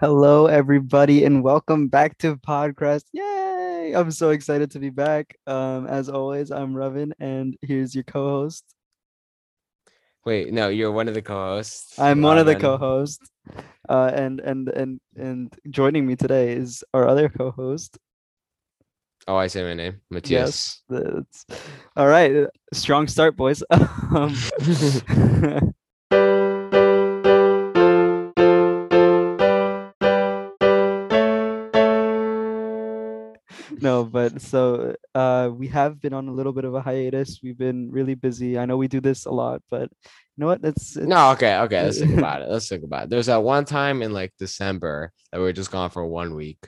Hello, everybody, and welcome back to Podcast. Yay! I'm so excited to be back. Um, as always, I'm Revin, and here's your co-host. Wait, no, you're one of the co-hosts. I'm one of the co-hosts. Uh, and and and and joining me today is our other co-host. Oh, I say my name, Matthias. That's all right. Strong start, boys. um, no, but so uh, we have been on a little bit of a hiatus. We've been really busy. I know we do this a lot, but you know what? It's, it's No, okay, okay. Let's think about it. Let's think about it. There's that one time in like December that we were just gone for one week,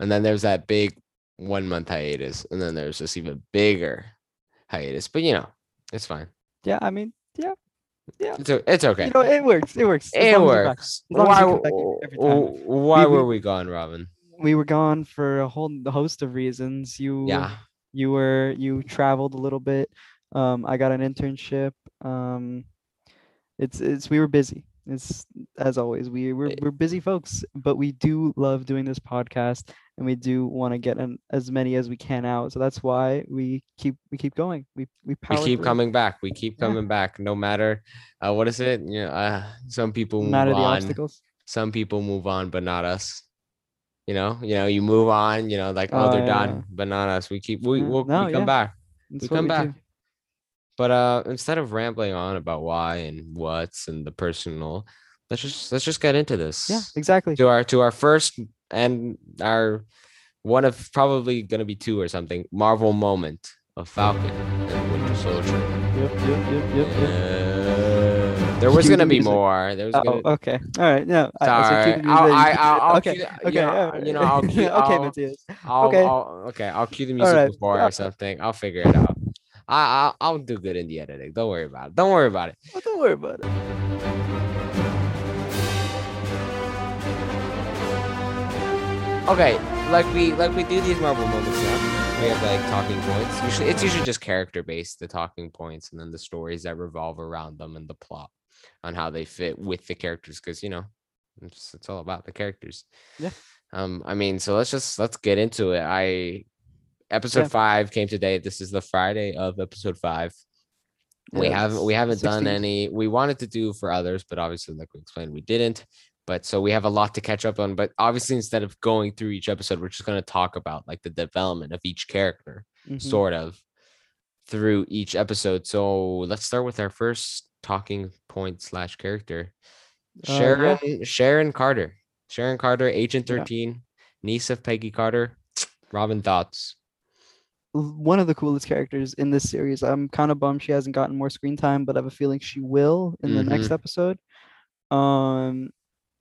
and then there's that big one month hiatus, and then there's this even bigger hiatus. But you know, it's fine. Yeah, I mean, yeah, It's it's okay. you know, it works. It works. it long as you're back. works. Why? you come back every time. w- Why We- we- were we gone, Robin? We were gone for a whole host of reasons. You Yeah. you were you traveled a little bit um i got an internship um it's it's we were busy it's as always we we're, Eh. we're busy folks but we do love doing this podcast and we do want to get an, as many as we can out so that's why we keep we keep going we we, we keep through. coming back. We keep Yeah. coming back, no matter uh, what is it? You know, uh, some people move on. obstacles Some people move on, but not us. You know, you know, you move on. You know, like oh, Oh, they're yeah, done, yeah. but not us. We keep we we'll, No, we come yeah. back. That's we come back. do. But uh, instead of rambling on about why and what's and the personal, let's just let's just get into this. yeah exactly To our to our first and our one of probably gonna be two or something Marvel moment of Falcon and Winter Soldier. yep yep yep yep, yep. Uh, there was gonna be music. more. There was Oh, gonna, okay. All right. No. I- Sorry. I'll- I- I'll- the- I'll okay. cue Okay. you know, you know, I'll cue- okay, I'll- Matthias. I'll, Okay. I'll okay, I'll cue the music right. before Yeah. or something. I'll figure it out. I I'll, I'll do good in the editing. Don't worry about it. Don't worry about it. Oh, don't worry about it. Okay, like we like we do these Marvel moments now. We have like talking points. Usually it's usually just character based, the talking points, and then the stories that revolve around them and the plot on how they fit with the characters. Because you know, it's it's all about the characters. Yeah. Um, I mean, so let's just let's get into it. I episode Yeah. five came today. This is the Friday of episode five. we haven't we haven't done any we wanted to do for others but obviously like we explained we didn't but so we have a lot to catch up on but obviously instead of going through each episode we're just going to talk about like the development of each character Mhm. sort of through each episode so let's start with our first talking point slash character Uh, yeah. sharon sharon carter sharon carter agent Yeah. 13 niece of peggy carter robin thoughts One of the coolest characters in this series. I'm kind of bummed she hasn't gotten more screen time, but I have a feeling she will in the next Mm-hmm. episode. Um,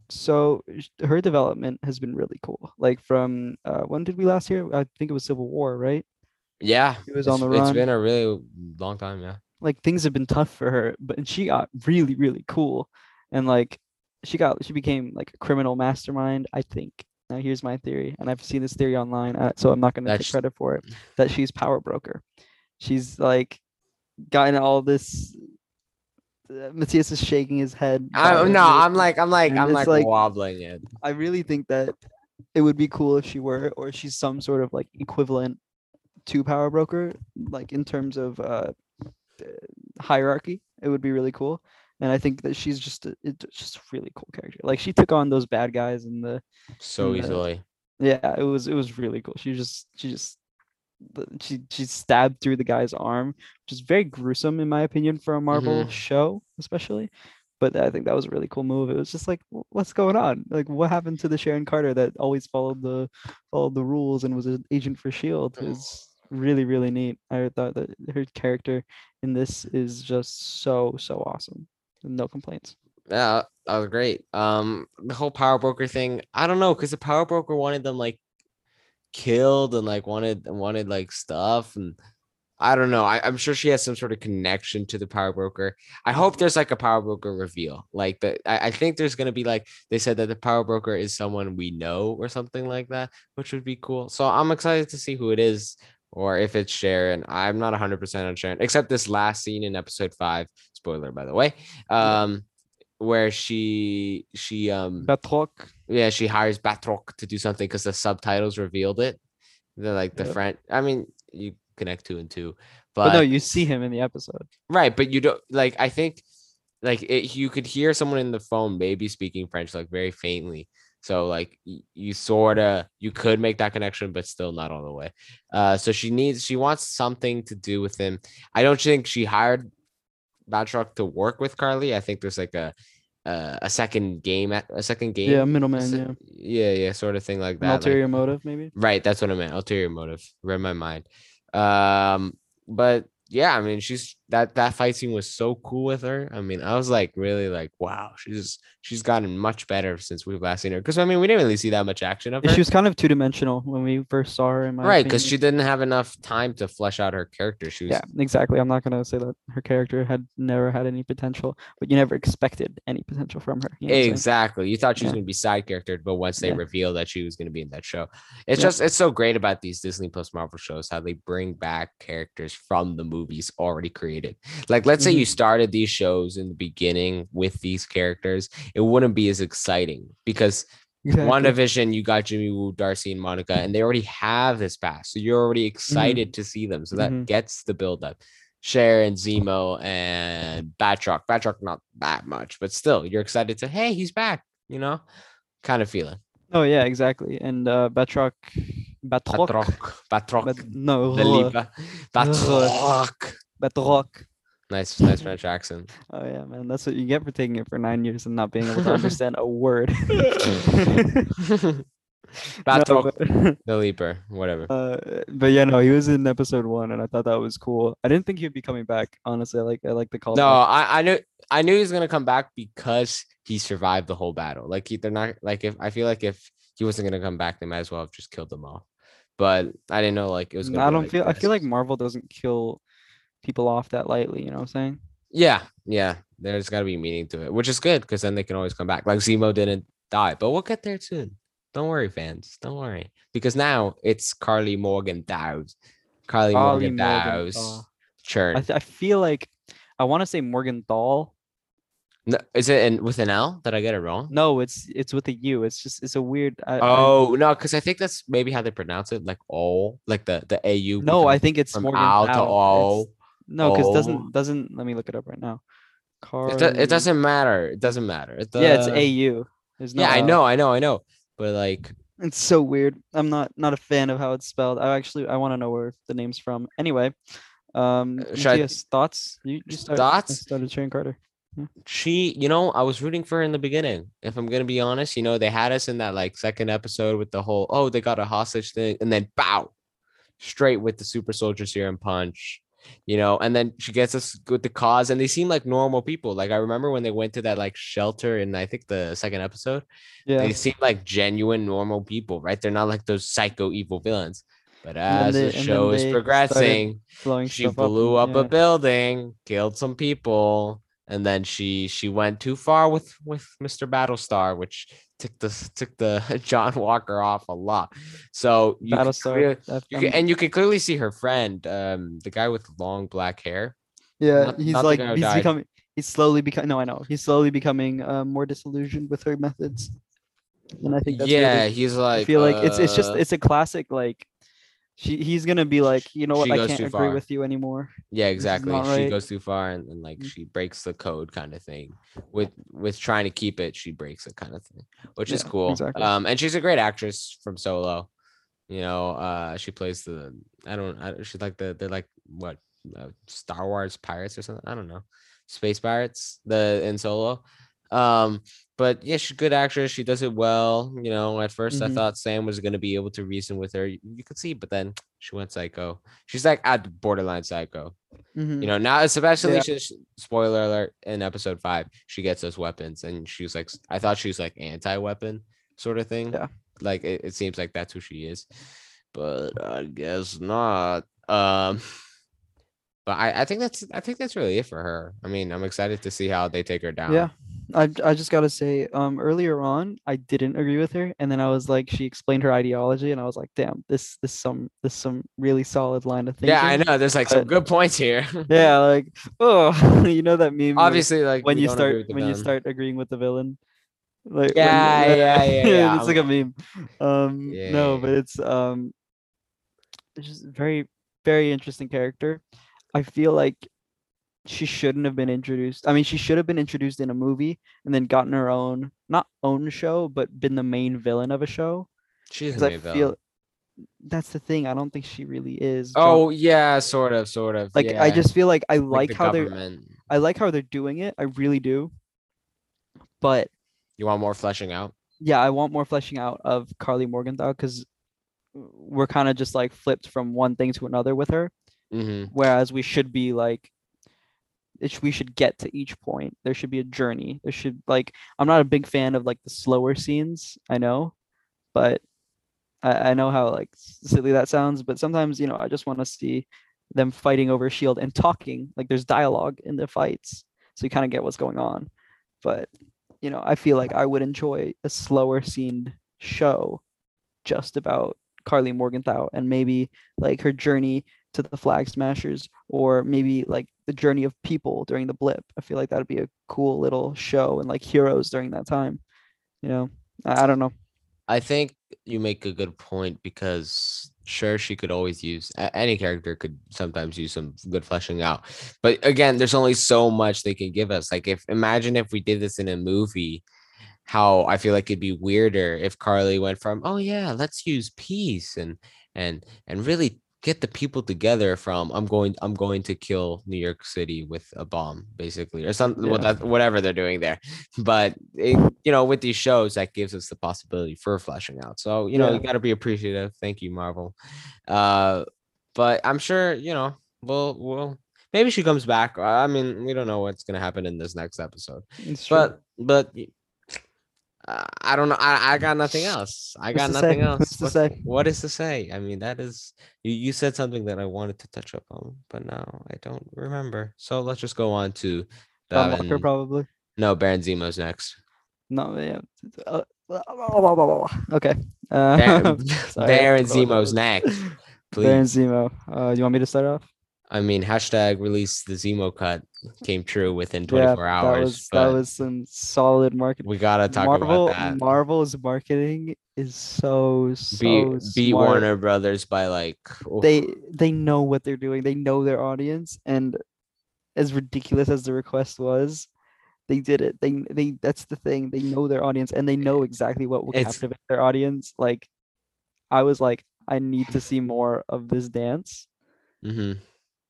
so her development has been really cool. Like from uh, when did we last hear? I think it was Civil War, right? yeah She was it's, on the it's run. been a really long time yeah like things have been tough for her, but and she got really, really cool. And like she got she became like a criminal mastermind, I think. Now here's my theory, and I've seen this theory online, uh, so I'm not gonna take credit for it. That she's power broker. She's like gotten all this. Uh, Matthias is shaking his head. I, no, I'm like, I'm like, I'm like, like- wobbling it. I really think that it would be cool if she were, or she's some sort of like equivalent to Power Broker, like in terms of uh, hierarchy. It would be really cool, and I think that she's just a, it's just a really cool character. Like she took on those bad guys and the so the- easily. yeah, it was it was really cool. She just she just she she stabbed through the guy's arm, which is very gruesome in my opinion for a Marvel Mhm. show, especially. But I think that was a really cool move. It was just like, what's going on? Like, what happened to the Sharon Carter that always followed the followed the rules and was an agent for Shield? Oh. Is really really neat. I thought that her character in this is just so so awesome. No complaints. Yeah, that was great. Um, the whole power broker thing, I don't know, because the power broker wanted them like killed and like wanted wanted like stuff and I don't know. I, I'm sure she has some sort of connection to the power broker. I hope there's like a power broker reveal. Like the I, I think there's gonna be like they said that the power broker is someone we know or something like that, which would be cool. So I'm excited to see who it is or if it's Sharon. I'm not 100% on Sharon, except this last scene in episode five. Spoiler, by the way. Um, where she she um Batroc. yeah she hires Batroc to do something because the subtitles revealed it. They're like the Yeah. French. I mean, you connect two and two, But, but, no, you see him in the episode. right, but you don't like. I think like it, you could hear someone in the phone maybe speaking French like very faintly. So like you sort of you could make that connection, but still not all the way. Uh, so she needs she wants something to do with him. I don't think she hired Batroc to work with Karli. I think there's like a uh, a second game at a second game. Yeah, middleman. se- Yeah, yeah, yeah, sort of thing like an that. like- ulterior motive maybe. Right, that's what I meant. Ulterior motive. Read my mind. Um, but yeah, I mean, she's that that fight scene was so cool with her. I mean, I was like really like, wow, she's she's gotten much better since we've last seen her. Because I mean, we didn't really see that much action of her. She was kind of two dimensional when we first saw her. In my right, because she didn't have enough time to flesh out her character. She was Yeah, exactly. I'm not gonna say that her character had never had any potential, but you never expected any potential from her. you know what I'm saying? Exactly. You thought she was Yeah. going to be side character, but once they Yeah. revealed that she was going to be in that show, it's Yeah. just it's so great about these Disney Plus Marvel shows how they bring back characters from the movies already created. Like, let's say you Mhm. started these shows in the beginning with these characters, it wouldn't be as exciting because Exactly. WandaVision, you got Jimmy Woo, Darcy, and Monica, and they already have this past, so you're already excited to see them. So that Mhm. gets the build up. Sharon, Zemo, and Batroc. Batroc, not that much, but still, you're excited to, hey, he's back, you know, kind of feeling. Oh yeah, exactly. And uh, Batroc, Batroc, Batroc, Batroc, Bat- no, Batroc. Batroc. Nice, nice French accent. Oh yeah, man, that's what you get for taking it for nine years and not being able to understand a word. No, Batroc, but, the Leaper, whatever. uh, but yeah, no, he was in episode one, and I thought that was cool. I didn't think he'd be coming back. Honestly, I like I like the call. No, I, I knew I knew he was gonna come back because he survived the whole battle. Like he, they're not like if I feel like if he wasn't gonna come back, they might as well have just killed them all. But I didn't know like it was. Gonna I be, don't like, feel. I feel like. Marvel doesn't kill people off that lightly. You know what I'm saying? Yeah, yeah. There's got to be meaning to it, which is good because then they can always come back. Like Zemo didn't die, but we'll get there soon. Don't worry, fans. Don't worry because now it's Karli Morgan Dowd. Karli Karli Morgan Morgan Dowd. Dahl. Churn. I, th- I feel like I want to say Morgan Dahl. No, is it in, with an L? Did I get it wrong? No, it's it's with a U. It's just it's a weird. I, I- Oh no, because I think that's maybe how they pronounce it, like all, like the the AU. no, I think it's Morgan Al to Thau. No, because O. doesn't doesn't. Let me look it up right now. It, do- it doesn't matter. It doesn't matter. Yeah, it's AU. There's no yeah, I know, I know, I know. But like, It's so weird. I'm not not a fan of how it's spelled. I actually I want to know where the name's from. Anyway, um, Uh, I- thoughts? You, you started, Thoughts? started Sharon Carter. she, you know, I was rooting for her in the beginning. If I'm gonna be honest, you know, they had us in that like second episode with the whole oh they got a hostage thing, and then bow, straight with the super soldier serum punch. You know, and then she gets us with the cause, and they seem like normal people. Like I remember when they went to that like shelter in I think the second episode, Yeah, they seem like genuine normal people, right? They're not like those psycho evil villains. But as they- the show is progressing, she blew up, and- a building, killed some people, and then she she went too far with with Mr. Battlestar, which took the took the John Walker off a lot. So you Battlestar. you can, and you can clearly see her friend, um, the guy with long black hair. yeah, not- he's not like he's died. becoming. He's slowly becoming. No, I know. He's slowly becoming uh, more disillusioned with her methods. And I think that's yeah, really, he's like. I feel like it's it's just uh, it's a classic like. She, he's gonna be like, you know what? she I can't agree far. with you anymore. yeah exactly she right. goes too far and, and like Mm. she breaks the code kind of thing with with trying to keep it she breaks it kind of thing which is cool exactly. um and she's a great actress from solo you know uh she plays the i don't I, she's like the they're like what uh, star wars pirates or something i don't know space pirates the in solo um but yeah she's a good actress she does it well you know at 1st i Mhm. thought sam was going to be able to reason with her you, you could see but then she went psycho she's like at borderline psycho Mhm. you know now especially Yeah. since spoiler alert in episode five she gets those weapons and she was like I thought she was like anti-weapon sort of thing Yeah. like it, it seems like that's who she is but i guess not um but I, I think that's i think that's really it for her i mean i'm excited to see how they take her down Yeah. I I just gotta say, um, earlier on, I didn't agree with her, and then I was like, she explained her ideology, and I was like, damn, this this some this some really solid line of thinking. Yeah, I know. There's like some good points here. Yeah, like oh, you know that meme. Obviously, like when you start when you start agreeing with the villain. Like Yeah, you- yeah, yeah, yeah. it's like a meme. Um, Yeah, no, but it's um, it's just very very interesting character. I feel like she shouldn't have been introduced. I mean, she should have been introduced in a movie and then gotten her own, not own show, but been the main villain of a show. She's a I main feel villain. that's the thing. I don't think she really is. John. Oh yeah, sort of, sort of. like I just feel like I Like like the how they're. I like how they're doing it. I really do. But You want more fleshing out? yeah, I want more fleshing out of Karli Morgenthau because we're kind of just like flipped from one thing to another with her. hmm Whereas we should be like, we should get to each point. There should be a journey. There should like, I'm not a big fan of like the slower scenes. I know, but I, I know how like silly that sounds. But sometimes you know I just want to see them fighting over shield and talking. Like there's dialogue in the fights, so you kind of get what's going on. But you know, I feel like I would enjoy a slower scene show just about Karli Morgenthau and maybe like her journey to the Flag Smashers or maybe like the journey of people during the blip. I feel like that'd be a cool little show and like heroes during that time. You know, I, I don't know. I think you make a good point because sure she could always use any character could sometimes use some good fleshing out. But again, there's only so much they can give us. Like if imagine if we did this in a movie, how I feel like it'd be weirder if Karli went from, oh yeah, let's use peace and and and really get the people together from I'm going I'm going to kill New York City with a bomb basically or something Yeah. that, whatever they're doing there but it, you know with these shows that gives us the possibility for fleshing out so you know Yeah. you got to be appreciative thank you Marvel uh but I'm sure you know we'll we'll maybe she comes back I mean we don't know what's gonna happen in this next episode It's true. but but uh, I don't know. I, I got nothing else. I got nothing say? else. What's to say? What is to say? I mean, that is you. You said something that I wanted to touch up on, but now I don't remember. So let's just go on to Baron- Walker probably. No, Baron Zemo's next. No, yeah. uh, okay. Uh, Baron, Baron. Zemo's next. Baron Zemo. Uh, you want me to start off? I mean, hashtag release the Zemo cut came true within Yeah, 24 hours. that was that was some solid marketing. we gotta talk Marvel about that. Marvel's marketing is so so Be. Warner Brothers by like oof. They they know what they're doing. They know their audience, and as ridiculous as the request was, they did it. They they that's the thing. They know their audience, and they know exactly what will It's- captivate their audience. Like, I was like, I need to see more of this dance Mhm.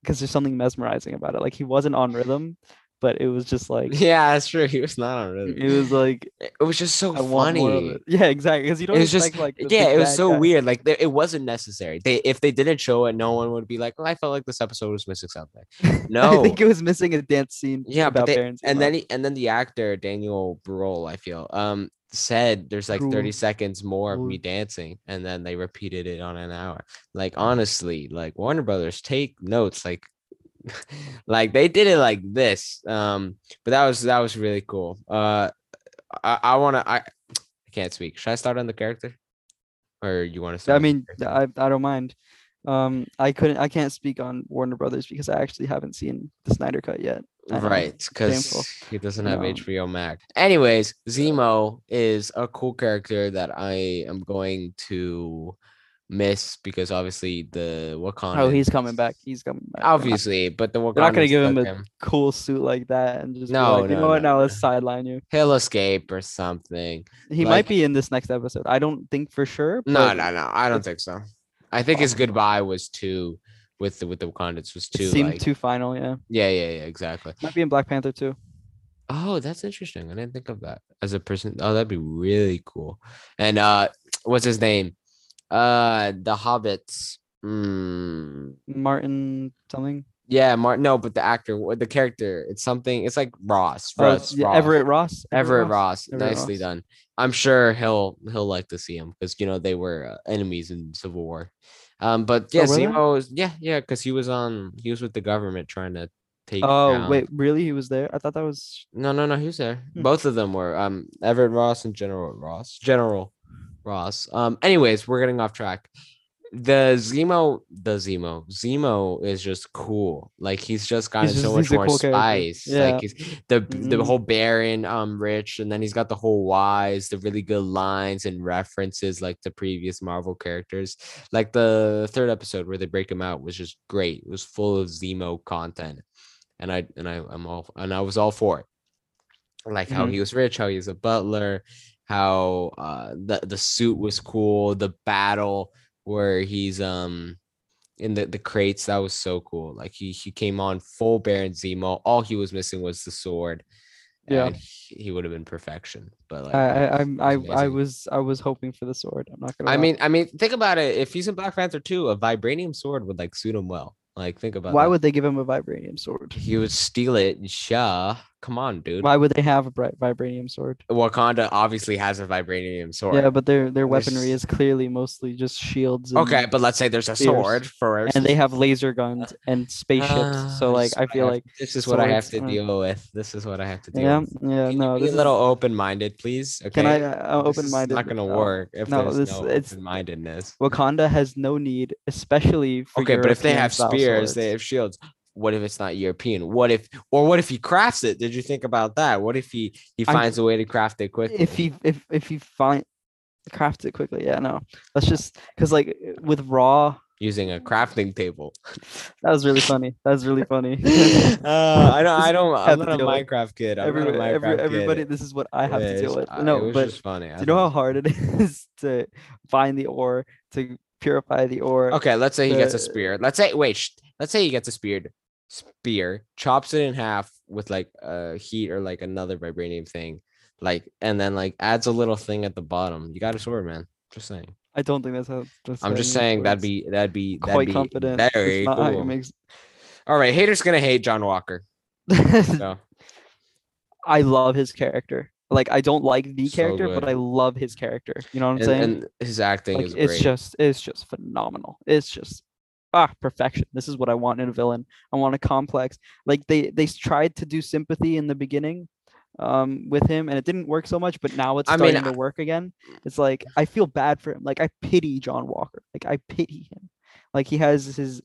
Because there's something mesmerizing about it. Like he wasn't on rhythm, but it was just like Yeah, that's true. He was not on rhythm. it was like It was just so I want more of funny. Yeah, exactly. Because you don't It was just like yeah, it was so guy. weird. Like there, it wasn't necessary. They if they didn't show it, no one would be like, "Oh, I felt like this episode was missing something." No, I think it was missing a dance scene. yeah, but they, and then he, and then the actor Daniel Brühl, I feel, um, said there's like 30 seconds more of me dancing, and then they repeated it on an hour. Like honestly, like Warner Brothers, take notes. Like, like they did it like this. Um, but that was that was really cool. Uh, I, I want to I. I can't speak. Should I start on the character, or you want to? start I mean, I I don't mind. Um, I couldn't. I can't speak on Warner Brothers because I actually haven't seen the Snyder Cut yet. Know. Right, because he doesn't have No. HBO Max. Anyways, Zemo is a cool character that I am going to miss because obviously the Wakanda. Oh, he's coming back. He's coming back. Obviously, but the Wakanda. Not gonna give him a cool suit like that and just No, like, you no, know what? no, Now let's sideline you. He'll escape or something. He Like- might be in this next episode. I don't think for sure. No, no, no. I don't think so. I think his goodbye was too with the with the Wakandans was It too seemed like too final. Yeah, yeah yeah yeah exactly. might be in Black Panther too. Oh, that's interesting. I didn't think of that as a person. Oh, that'd be really cool. And uh what's his name? Uh the hobbits. Mm, Martin something. yeah, Martin. No, but the actor, the character, it's something, it's like Ross. Oh, Ross, yeah, Ross. Everett Ross. Everett Ross. Everett Nicely Ross. done. I'm sure he'll he'll like to see him because you know they were uh, enemies in Civil War. Um, but yeah, Oh? Zemo is yeah, yeah, because he was on he was with the government trying to take. Oh down- wait, really? He was there? I thought that was. No, no, no. He was there. Hmm. Both of them were. Um, Everett Ross and General Ross. General Ross. Um. Anyways, we're getting off track. The Zemo, the Zemo, Zemo is just cool. Like he's just gotten He's so much more cool spice. Yeah. Like he's the the Mhm. whole Baron, um, Rich, and then he's got the whole wise, the really good lines and references like the previous Marvel characters. Like the third episode where they break him out was just great. It was full of Zemo content, and I and I I'm all and I was all for it. Like how Mhm. he was rich, how he was a butler, how uh the the suit was cool, the battle where he's um in the the crates that was so cool. Like he he came on full Baron Zemo. All he was missing was the sword. Yeah. and he, he would have been perfection. But like I I I'm- I, was I was hoping for the sword. I'm not gonna. I lie. mean, I mean, think about it. If he's in Black Panther 2, a vibranium sword would like suit him well. Like, think about why that. would they give him a vibranium sword? he would steal it? Yeah, come on, dude. Why would they have a vibranium sword? Wakanda obviously has a vibranium sword. Yeah, but their their There's- weaponry is clearly mostly just shields. And, okay, but let's say there's a spears. sword for and they have laser guns and spaceships. so Ah, like is I feel have- like this is what I have to uh, deal with. This is what I have to deal yeah with. yeah Can no be this a little open-minded, please. Okay. can I uh, open is minded? not gonna work if no, there's this- no it's- open-mindedness. Wakanda has no need, especially for Okay, but if they have spears, they have shields. What if it's not European? What if, or what if he crafts it? Did you think about that? What if he he finds a way to craft it quickly? if he if if he find craft it quickly, yeah, no, let's just because like with raw, using a crafting table. that was really funny. That was really funny. uh, I don't. I don't. I'm not a with- Minecraft kid. I'm Every, not a Minecraft every, kid. everybody, this is what I have to deal with. I- it No, was but just funny. I do you know how hard it is to find the ore to purify the ore? Okay, let's say he gets a spear. Let's say wait, sh- let's say he gets a spear, spear, chops it in half with like a heat or like another vibranium thing, like and then like adds a little thing at the bottom. You got a sword, man. Just saying. I don't think that's how. That's I'm just saying that'd be that'd be that'd quite be confident. Very not how you cool. make All right, haters gonna hate John Walker. So I love his character. Like I don't like the So character, but. I love his character. You know what I'm and, saying? and his acting like is it's great. just it's just phenomenal. It's just ah perfection. This is what I want in a villain. I want a complex. Like they they tried to do sympathy in the beginning um with him and it didn't work so much but now it's I mean, starting to work again it's like i feel bad for him like i pity john walker like i pity him like he has his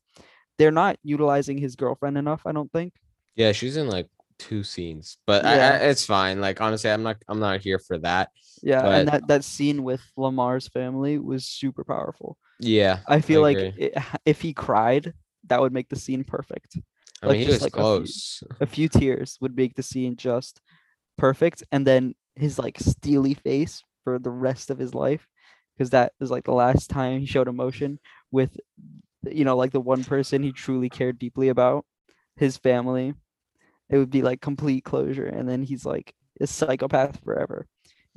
they're not utilizing his girlfriend enough i don't think yeah, she's in like two scenes, but I, I, it's fine. Like honestly, I'm not I'm not here for that. yeah But- and that that scene with lamar's family was super powerful Yeah, i feel like it, if he cried that would make the scene perfect. I like, mean he just was like a few- a few tears would make the scene just perfect and then his like steely face for the rest of his life because that is like the last time he showed emotion with you know like the one person he truly cared deeply about his family. It would be like complete closure and then he's like a psychopath forever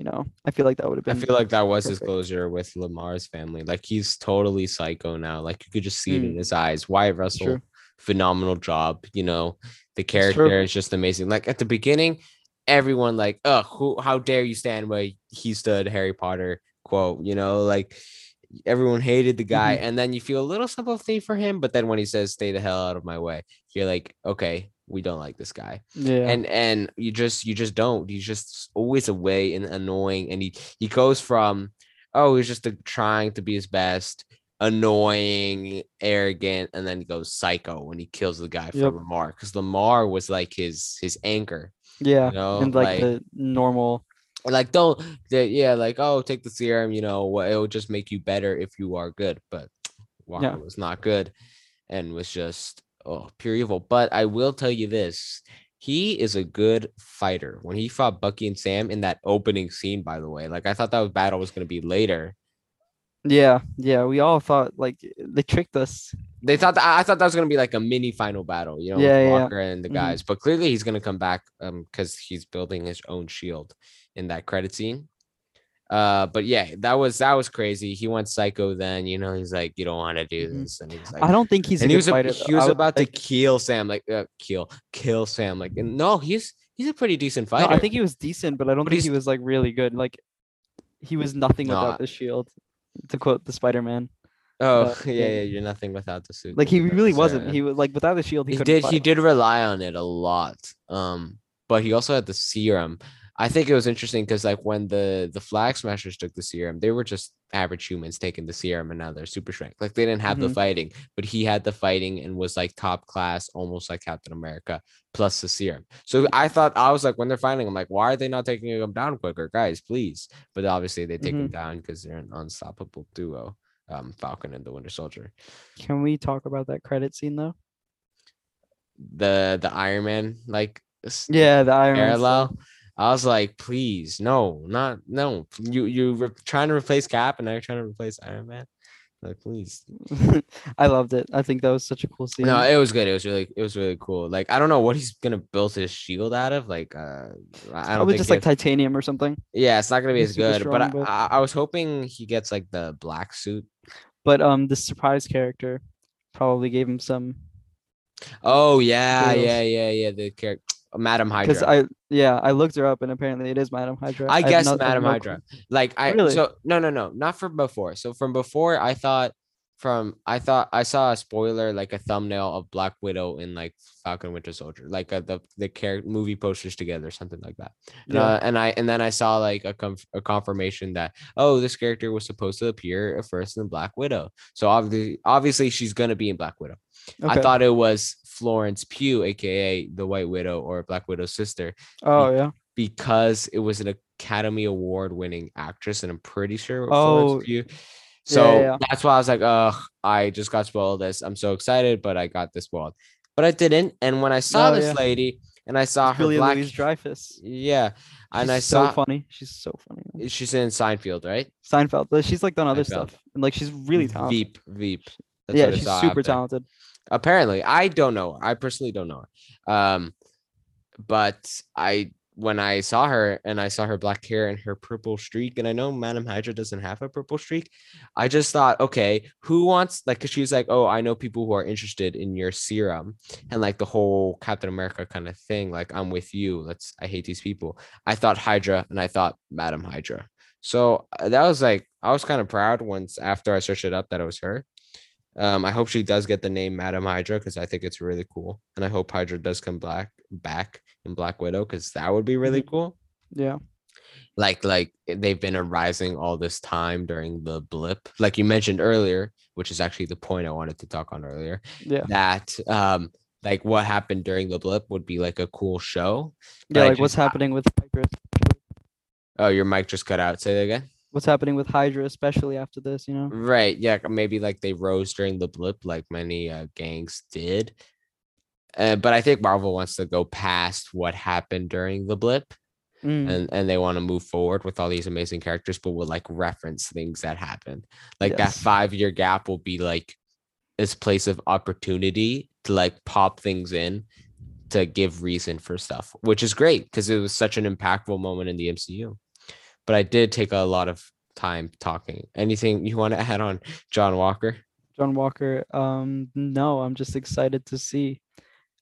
you know i feel like that would have been. I feel like that was his closure with Lamar's family. Like he's totally psycho now. Like you could just see it in Mm. his eyes. Wyatt Russell, true. phenomenal job. You know, the character is just amazing. Like at the beginning, everyone like, oh, who how dare you stand where he stood, Harry Potter quote, you know, like everyone hated the guy. Mm-hmm. And then you feel a little sympathy for him, but then when he says stay the hell out of my way, you're like, okay, we don't like this guy yeah and and you just you just don't he's just always away and annoying and he he goes from oh he's just a, trying to be his best annoying arrogant and then he goes psycho when he kills the guy for Yep. lamar because lamar was like his his anchor yeah you know and like, like, the normal like don't the, yeah like oh take the serum you know what it'll just make you better if you are good but walker Yeah. was not good and was just oh pure evil. But i will tell you this he is a good fighter. When he fought bucky and sam in that opening scene by the way like i thought that battle was going to be later. Yeah yeah we all thought like they tricked us. They thought that i thought that was going to be like a mini final battle you know Yeah, with yeah, walker and the Mhm. guys. But clearly he's going to come back um because he's building his own shield in that credit scene uh but yeah that was that was crazy he went psycho then you know he's like you don't want to do Mhm. this and he's like i don't think he's and good he was a- fighter, he was about like- to kill sam like uh, kill kill sam like and no he's he's a pretty decent No, fighter I think he was decent, but I don't But think he was like really good. Like he was nothing No, without the shield, to quote the Spider Man. Oh the yeah, yeah, you're nothing without the suit. Like he really wasn't. necessarily. He was like without the shield. He, he did he did rely on it a lot um but he also had the serum i think it was interesting because like when the the flag smashers took the serum they were just average humans taking the serum and now they're super strength. Like they didn't have the Mhm. fighting but he had the fighting and was like top class almost like captain america plus the serum. So i thought i was like when they're fighting i'm like why are they not taking him down quicker guys? Please. But obviously they take him down because they're an unstoppable duo um falcon and the winter soldier. Can we talk about that credit scene though? the the iron man like Yeah, the Iron Man parallel. I was like, please, no, not no. You you were trying to replace Cap, and now you're trying to replace Iron Man. Like, please. I loved it. I think that was such a cool scene. No, it was good. It was really it was really cool. Like, I don't know what he's gonna build his shield out of. Like, uh, I don't Probably just like titanium or something. yeah, it's not gonna be he's as good. but, I, strong, but- I I was hoping he gets like the black suit. But um, the surprise character probably gave him some Oh yeah, Kudos. yeah, yeah, yeah. The character, Madam because Hydra. I yeah I looked her up and apparently it is Madam Hydra. I have guess no- Madam no Hydra. clue. Like I Really? so no no no not from before. So from before I thought from I thought I saw a spoiler like a thumbnail of Black Widow in like Falcon Winter Soldier like uh, the the character movie posters together something like that. And, Yeah. uh, and I and then I saw like a, conf- a confirmation that oh this character was supposed to appear at first in Black Widow. So obviously obviously she's gonna be in Black Widow. I thought it was Florence Pugh, aka the White Widow or Black Widow's sister, Oh yeah. because it was an Academy Award winning actress, and I'm pretty sure. Oh, Florence Pugh. So yeah. that's why I was like, "Ugh, I just got spoiled this. I'm so excited, but I got this spoiled." But I didn't. And when I saw Oh, this yeah. lady and I saw her Julia black, Louise Dreyfus. yeah, and She's I so saw funny. She's so funny. man. she's in Seinfeld, right? Seinfeld. She's like done other Seinfeld. stuff and like she's really talented. Veep, Veep. That's yeah, she's super talented. Apparently i don't know i personally don't know her. Um but i when i saw her and i saw her black hair and her purple streak and i know madam hydra doesn't have a purple streak i just thought okay who wants like 'cause she's like oh i know people who are interested in your serum and like the whole captain america kind of thing like i'm with you. Let's i hate these people. I thought hydra and i thought madam hydra. So uh, that was like i was kind of proud once after i searched it up that it was her um, I hope she does get the name Madam Hydra because I think it's really cool, and I hope Hydra does come black back in Black Widow because that would be really cool. Yeah. Like, like they've been arising all this time during the blip, like you mentioned earlier, which is actually the point I wanted to talk on earlier. Yeah. That, um, like what happened during the blip would be like a cool show. Yeah, like what's just- uh happening with Hydra? Oh, your mic just cut out. Say that again. What's happening with Hydra, especially after this, you know? Right. Yeah. Maybe like they rose during the blip, like many uh, gangs did. Uh, but I think Marvel wants to go past what happened during the blip, Mm, and and they want to move forward with all these amazing characters, but will like reference things that happened. Like that five year gap will be like this place of opportunity to like pop things in to give reason for stuff, which is great because it was such an impactful moment in the MCU. But I did take a lot of time talking. Anything you want to add on John Walker? John Walker. Um, no, I'm just excited to see,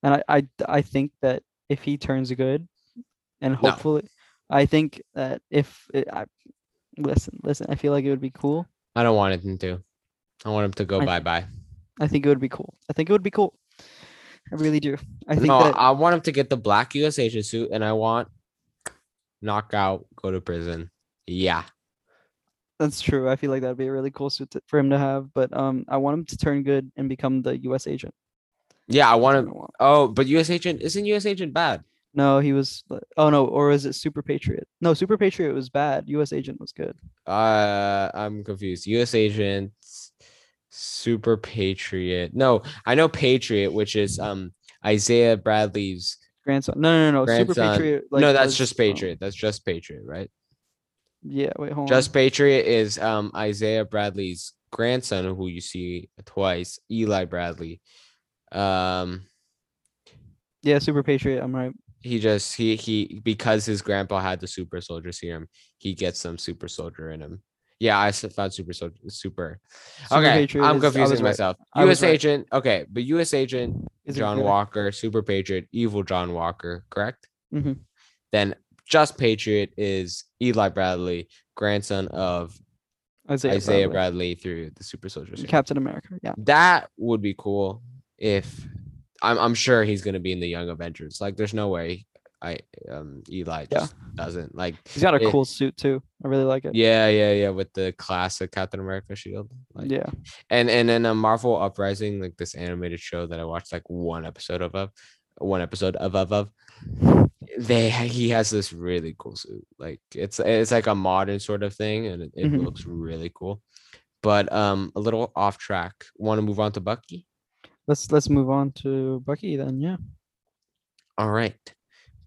and I, I, I think that if he turns good, and No. hopefully, I think that if it, I listen, listen, I feel like it would be cool. I don't want him to. I want him to go bye bye. I think it would be cool. I think it would be cool. I really do. I think No, that I want him to get the black US agent suit and I want knockout, go to prison. Yeah. that's true. I feel like that'd be a really cool suit to, for him to have. But um, I want him to turn good and become the U.S. agent. Yeah, I want him. Oh, but US agent isn't US agent bad? No, he was. Oh no, or is it Super Patriot? No, Super Patriot was bad. U.S. agent was good. Uh I'm confused. US agent super patriot. No, I know patriot, which is um Isaiah Bradley's Grandson. No, no, no, no. Super. Patriot. Like, no, that's was, just um, patriot. That's just patriot, right? yeah. Wait, hold Just on. Patriot is um Isaiah Bradley's grandson, who you see twice, Eli Bradley. Um, Yeah, Super Patriot. I'm right. he just he he because his grandpa had the super soldier serum, he gets some super soldier in him. Yeah, I found super soldier super. Super okay, Patriot I'm is- I was confusing right. myself. I was U.S. right. agent. Okay, but U.S. agent Is it John good? Walker, super patriot, evil John Walker, correct? Mhm. Then just patriot is Eli Bradley, grandson of Isaiah, Isaiah Bradley. Bradley through the Super Soldier Serum. Captain America. Yeah. that would be cool if I'm I'm sure he's gonna be in the Young Avengers. Like there's no way I um Eli Yeah. doesn't like He's got a Yeah. cool suit too. I really like it. yeah yeah yeah with the classic Captain America shield. Like, Yeah. and and then a Marvel Uprising, like this animated show that I watched like one episode of, of one episode of of of. They he has this really cool suit. Like it's it's like a modern sort of thing, and it, it Mhm. looks really cool. But um, a little off track. Want to move on to Bucky? Let's let's move on to Bucky then. Yeah. All right,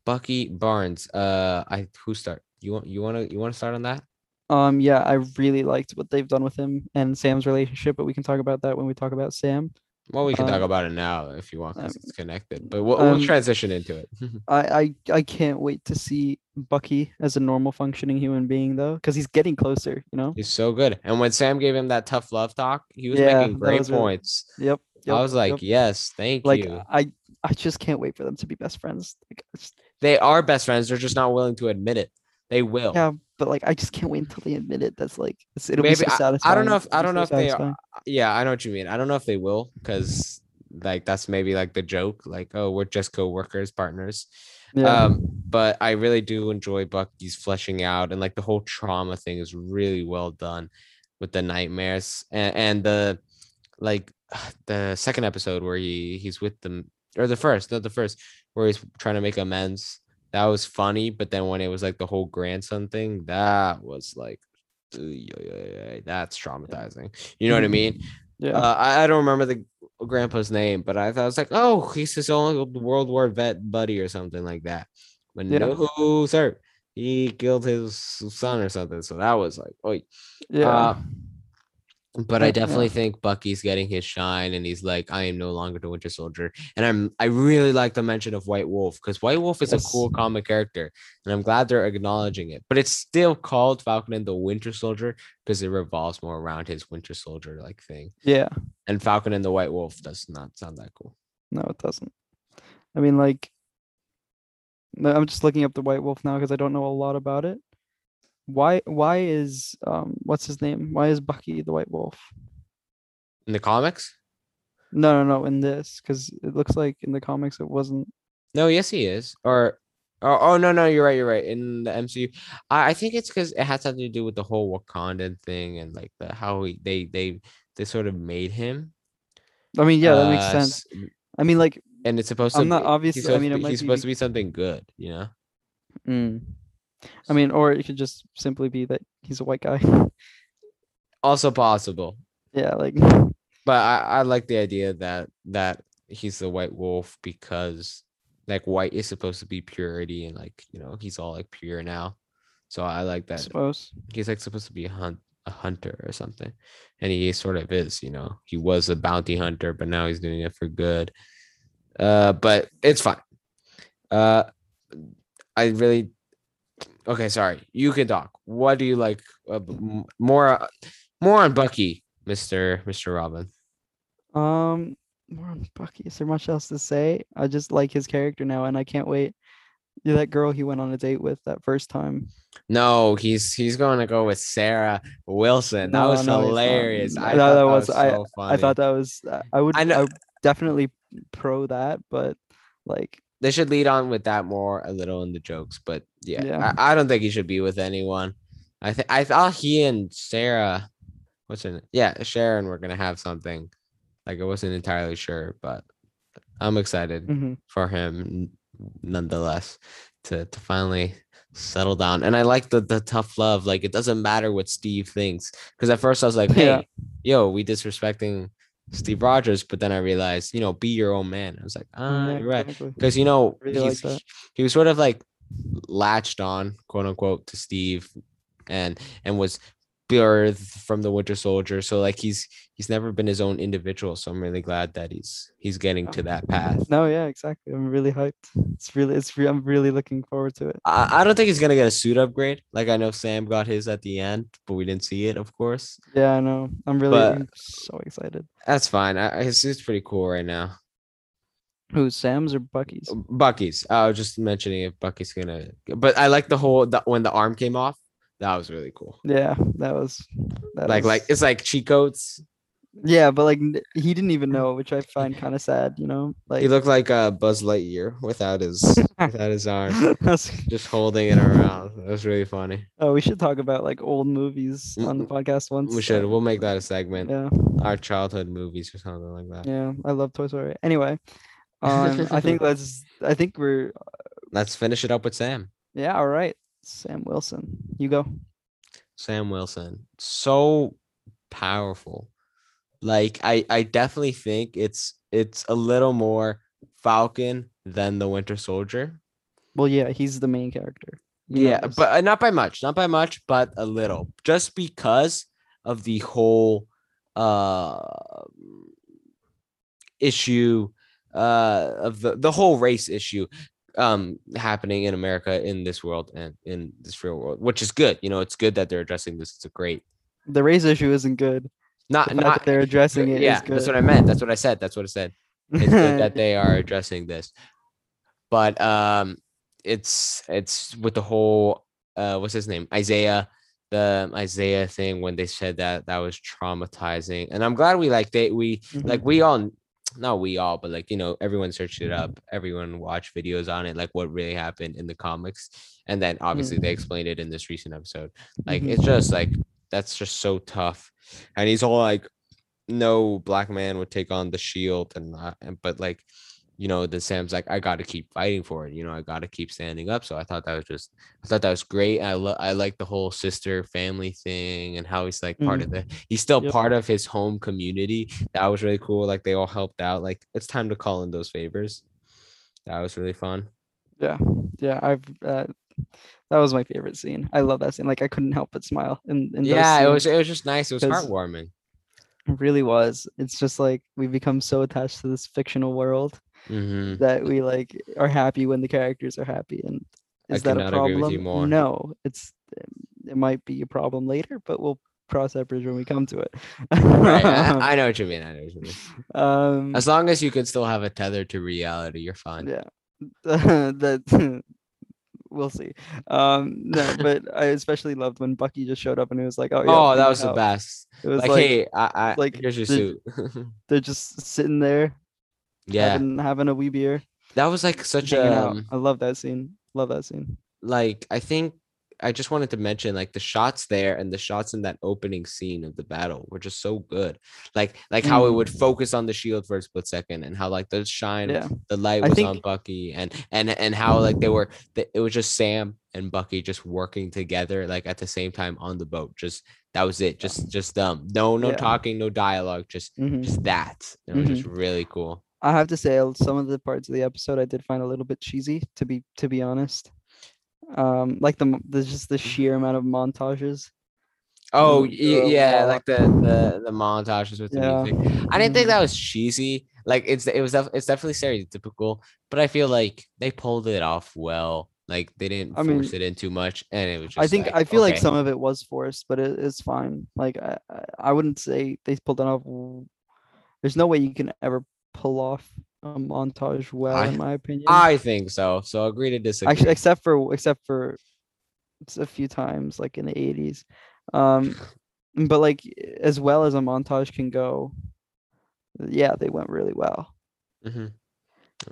Bucky Barnes. Uh, I who start? You want you want to you want to start on that? Um. Yeah. I really liked what they've done with him and Sam's relationship, but we can talk about that when we talk about Sam. Well, we can talk Um, about it now if you want, because um, it's connected. But we'll, we'll um, transition into it. I, I I can't wait to see Bucky as a normal functioning human being though, because he's getting closer. You know. He's so good. And when Sam gave him that tough love talk, he was Yeah, making great was really- points. Yep. I was like, yep. yes, thank like you. I I just can't wait for them to be best friends. Like, They are best friends. They're just not willing to admit it. They will. yeah, but like I just can't wait until they admit it. That's like it'll be Maybe so I- I don't know if- I don't so know if they are- Yeah, I know what you mean. I don't know if they will because like that's maybe like the joke, like, oh, we're just co-workers, partners. Yeah. Um, but I really do enjoy Bucky's fleshing out and like the whole trauma thing is really well done with the nightmares and, and the like the second episode where he he's with them or the first, not the first, where he's trying to make amends. That was funny, but then when it was like the whole grandson thing, that was like that's traumatizing. You know what I mean? yeah. Uh, I, I don't remember the grandpa's name, but I thought I was like, oh, he's his own World War vet buddy or something like that. But Yeah. no, sir, he killed his son or something. So that was like, oh, yeah. uh, but I Yeah. definitely think Bucky's getting his shine, and he's like, I am no longer the Winter Soldier, and I'm I really like the mention of White Wolf because White Wolf is Yes. a cool comic character, and I'm glad they're acknowledging it. But it's still called Falcon and the Winter Soldier because it revolves more around his Winter Soldier like thing. yeah. And Falcon and the White Wolf does not sound that cool. No, it doesn't. I mean, like, I'm just looking up the White Wolf now because I don't know a lot about it. Why? Why is um, what's his name? Why is Bucky the White Wolf? In the comics? No, no, no. In this, because it looks like in the comics it wasn't. No, yes, he is. Or, oh, oh no, no, you're right, you're right. In the MCU, I, I think it's because it has something to do with the whole Wakandan thing and like the how he, they they they sort of made him. I mean, yeah, that makes uh, sense. I mean, like, And it's supposed to. I'm not obviously- He's I mean, to it be- might he's supposed to be something good, you know. mm. I mean, or it could just simply be that he's a white guy. Also possible, yeah, like, but I I like the idea that that he's the White Wolf because like white is supposed to be purity and like you know he's all like pure now. So I like that. I suppose. he's like supposed to be a hunt a hunter or something and he sort of is you know he was a bounty hunter but now he's doing it for good uh but it's fine uh i really okay sorry you can talk what do you like uh, more uh, more on bucky mr mr robin Um, more on Bucky. Is there much else to say? I just like his character now, and I can't wait. You're that girl he went on a date with that first time. no he's he's going to go with sarah wilson that No, was no, hilarious No, I that- thought that was- I- so funny. I thought that was. I would. I I would definitely pro that, but like, they should lead on with that more a little in the jokes, but yeah, Yeah. I, I don't think he should be with anyone. I think I thought he and Sarah, what's her name? Yeah, Sharon were gonna have something. Like I wasn't entirely sure, but I'm excited mhm, for him nonetheless to to finally settle down. And I like the the tough love. Like it doesn't matter what Steve thinks. Because at first I was like, hey, Yeah. yo, we disrespecting Steve Rogers, but then I realized, you know, be your own man. I was like, ah, yeah, you're right. because you know Really like he was sort of like latched on quote unquote to steve and and was birthed from the winter soldier so like he's he's never been his own individual so i'm really glad that he's he's getting to that path No, yeah, exactly. I'm really hyped. It's really, it's. Re- I'm really looking forward to it. I, I don't think he's gonna get a suit upgrade like i know sam got his at the end but we didn't see it of course Yeah, I know. I'm really But- so excited. that's fine I, I- his suit's pretty cool right now Who's Sam's or Bucky's? bucky's i was just mentioning if bucky's gonna but i like the whole the, when the arm came off That was really cool. Yeah, that was that Like was- like it's like cheat codes. yeah, but like he didn't even know, which I find kind of sad. You know, like He looked like uh, Buzz Lightyear without his without his arm, just holding it around. That was really funny. oh, we should talk about like old movies on the podcast once. We should. We'll make that a segment. Yeah, Our childhood movies or something like that. yeah, I love Toy Story. Anyway, um, I think let's. I think we're. Let's finish it up with Sam. Yeah, all right. Sam Wilson, you go. Sam Wilson. So powerful. Like I I definitely think it's it's a little more Falcon than the Winter Soldier. Well, yeah, he's the main character. You Yeah, this. but uh, not by much, not by much, but a little. Just because of the whole uh issue uh of the the whole race issue um happening in America in this world and in this real world, which is good. You know, it's good that they're addressing this. It's a great the race issue isn't good. not The not that they're addressing it. yeah, good. that's what I meant. That's what I said. That's what I said. It's good that they are addressing this. But um it's it's with the whole uh what's his name? Isaiah the Isaiah thing when they said that that was traumatizing. And I'm glad we like they we like Mhm. we all not we all but like you know everyone searched it up everyone watched videos on it like what really happened in the comics and then obviously they explained it in this recent episode like Mhm. it's just like that's just so tough and he's all like no black man would take on the shield and not and but like you know the sam's like i gotta keep fighting for it you know i gotta keep standing up so i thought that was just i thought that was great i lo- i like the whole sister family thing and how he's like part of the he's still Yep. part of his home community that was really cool like they all helped out like it's time to call in those favors that was really fun Yeah, yeah, I've uh, that was my favorite scene. I love that scene. Like I couldn't help but smile. In, in those yeah it was it was just nice it was heartwarming It really was. It's just like we become so attached to this fictional world hmm that we like are happy when the characters are happy. And I is that a problem? with you more. No, it's it might be a problem later, but we'll cross that bridge when we come to it. right I, I know what you mean i know what you mean um, as long as you can still have a tether to reality you're fine yeah, that we'll see. Um, no, but I especially loved when Bucky just showed up and it was like, oh, yeah, oh that was the best It was like, like, hey i, I like, here's your suit they're just sitting there, yeah having, having a wee beer, that was like such a um, I love that scene. Love that scene. like I think I just wanted to mention like the shots there and the shots in that opening scene of the battle were just so good. Like like how it would focus on the shield for a split second and how like the shine Mm. Yeah, the light was on Bucky and and and how like they were it was just Sam and Bucky just working together like at the same time on the boat. Just that was it. Just just um no no Yeah. talking, no dialogue, just mhm. just that. It was just really cool. I have to say some of the parts of the episode I did find a little bit cheesy to be to be honest. Um, like the there's just the sheer amount of montages. Oh uh, yeah, like the the the montages with the Yeah. music. I didn't think Mhm. that was cheesy. Like it's it was it's definitely stereotypical, but I feel like they pulled it off well. Like they didn't I force mean, it in too much, and it was just. I think like, I feel like some of it was forced, but it is fine. Like I- I wouldn't say they pulled it off. There's no way you can ever pull off a montage well, I- in my opinion. I think so. So agree to disagree. Actually, except for except for a few times, like in the '80s. Um, but like as well as a montage can go, yeah, they went really well. Mhm.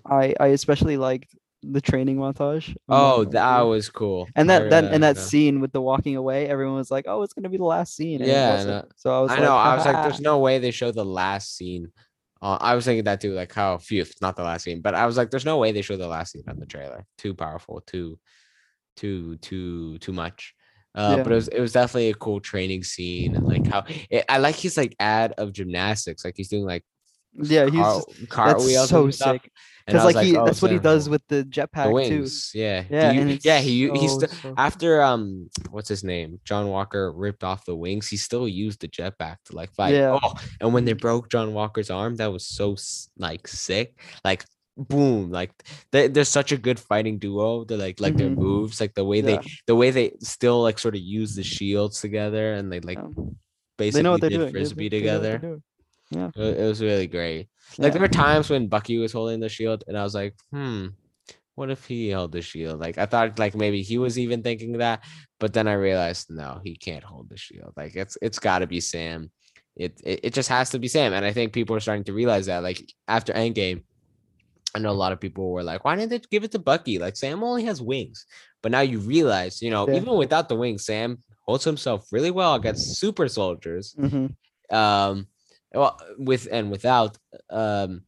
I I especially liked the training montage. Oh, that was cool. and that that and that scene with the walking away, everyone was like, "Oh, it's gonna be the last scene." and Yeah, uh, so I was I like, know. I was like, there's no way they show the last scene. Uh, I was thinking that too, like how phew, it's not the last scene, but I was like, there's no way they show the last scene on the trailer. Too powerful, too, too, too, too much. Uh, but it was it was definitely a cool training scene, and like how it, I like his like ad of gymnastics, like he's doing like yeah, he's car- just, cartwheels that's so sick because was like he oh, that's what he does with the jetpack the too. Yeah, Yeah, you- yeah. He u- he's st- so- after um what's his name John Walker ripped off the wings. He still used the jetpack to like fight. Yeah. Oh, and when they broke John Walker's arm, that was so like sick. Like boom, like they, they're such a good fighting duo. They're like like their Mhm. moves, like the way Yeah. they the way they still like sort of use the shields together and they like yeah. basically they know what they're did doing. frisbee they- they know what they're together. doing. Yeah. It, it was really great. Like Yeah. there were times when Bucky was holding the shield, and I was like, hmm, what if he held the shield? Like I thought like maybe he was even thinking that, but then I realized no, he can't hold the shield. Like it's it's gotta be Sam. It, it it just has to be Sam. And I think people are starting to realize that. Like after Endgame, I know a lot of people were like, why didn't they give it to Bucky? Like Sam only has wings. But now you realize, you know, Yeah. even without the wings, Sam holds himself really well against super soldiers. hmm Um well with and without um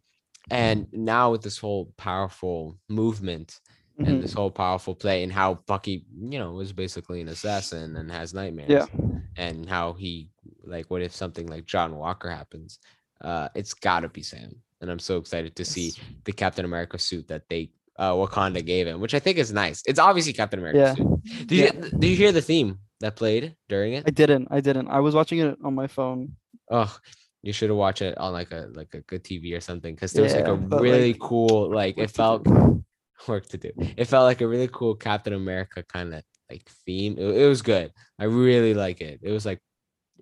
and now with this whole powerful movement hmm and this whole powerful play and how Bucky, you know, is basically an assassin and has nightmares. And how he like what if something like John Walker happens? Uh it's gotta be Sam. And I'm so excited to see the Captain America suit that they uh Wakanda gave him, which I think is nice. It's obviously Captain America Yeah. suit. Did Yeah. you did you hear the theme that played during it? I didn't. I didn't. I was watching it on my phone. Oh, you should have watched it on like a like a good TV or something because there was like a really like, cool like it felt work to do. It felt like a really cool Captain America kind of like theme. It, it was good. I really like it. It was like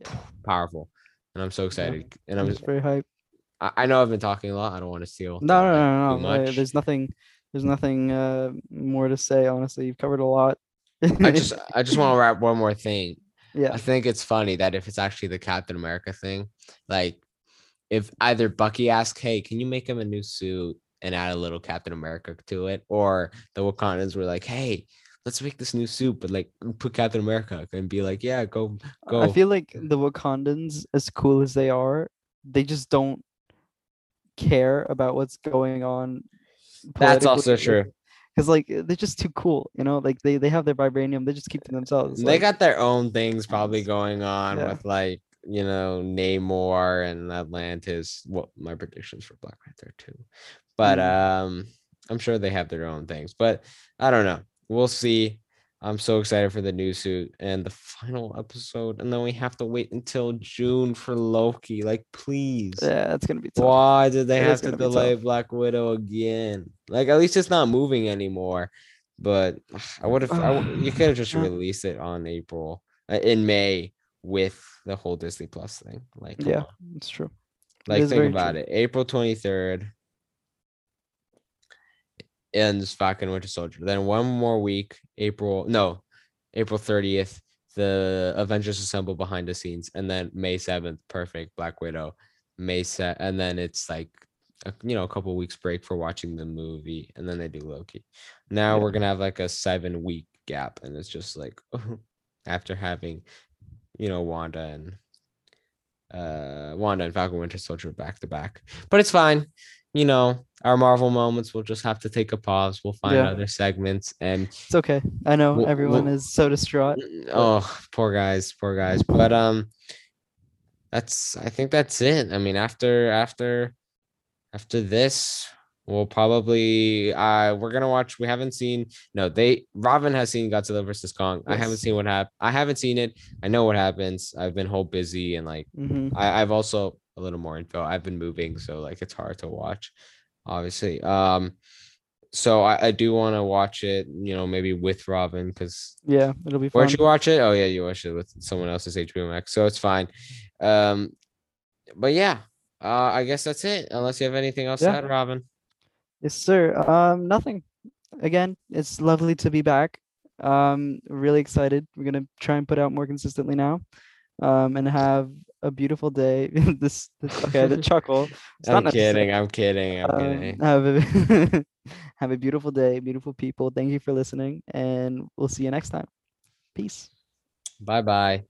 Yeah. powerful, and I'm so excited. And I'm just very hyped. I, I know I've been talking a lot. I don't want to steal. No, no, no, no. no. much. There's nothing. There's nothing uh, more to say. Honestly, you've covered a lot. I just I just want to wrap one more thing. Yeah. I think it's funny that if it's actually the Captain America thing, like if either Bucky asks, "Hey, can you make him a new suit and add a little Captain America to it," or the Wakandans were like, "Hey, let's make this new suit, but like put Captain America," and be like, "Yeah, go, go." I feel like the Wakandans, as cool as they are, they just don't care about what's going on. That's also true. Because like they're just too cool, you know. Like they they have their vibranium. They just keep to themselves. They like, got their own things probably going on Yeah. with like you know Namor and Atlantis. What my predictions for Black Panther too, but Mm. um, I'm sure they have their own things. But I don't know. We'll see. I'm so excited for the new suit and the final episode, and then we have to wait until June for Loki. Like, please. yeah, that's gonna be tough. Why did they It have to delay. Black Widow again? Like, at least it's not moving anymore. But I would have, you could have just released it on April, uh, in May with the whole Disney Plus thing. Like, Yeah, on. it's true. like is think about true. it. April 23rd ends Falcon Winter Soldier. Then one more week, April, no, April 30th, the Avengers Assemble behind the scenes. And then May 7th, perfect, Black Widow. May set, and then it's like, a, you know, a couple weeks break for watching the movie. And then they do Loki. Now Yeah. we're going to have like a seven week gap. And it's just like, after having, you know, Wanda and uh Wanda and Falcon Winter Soldier back to back. But it's fine. You know, our Marvel moments we'll just have to take a pause. We'll find Yeah. other segments and It's okay. I know Well- everyone well- is so distraught. oh poor guys, poor guys. But um that's I think that's it. I mean after after after this we'll probably uh we're gonna watch we haven't seen no they Robin has seen Godzilla versus Kong. I haven't seen what happened. I haven't seen it. I know what happens. I've been whole busy and like hmm I, I've also a little more info. I've been moving, so like it's hard to watch, obviously. Um, so I, I do want to watch it, you know, maybe with Robin, because Yeah, it'll be fun. where'd you watch it? Oh yeah, you watched it with someone else's HBO Max, so it's fine. Um, but yeah, uh, I guess that's it. Unless you have anything else Yeah. to add, Robin. Yes, sir. Um, nothing. Again, it's lovely to be back. Um, really excited. We're gonna try and put out more consistently now. Um, and have a beautiful day. this, this okay, the chuckle. It's I'm kidding. I'm kidding. I'm Um, kidding. have a have a beautiful day, beautiful people. Thank you for listening, and we'll see you next time. Peace. Bye bye.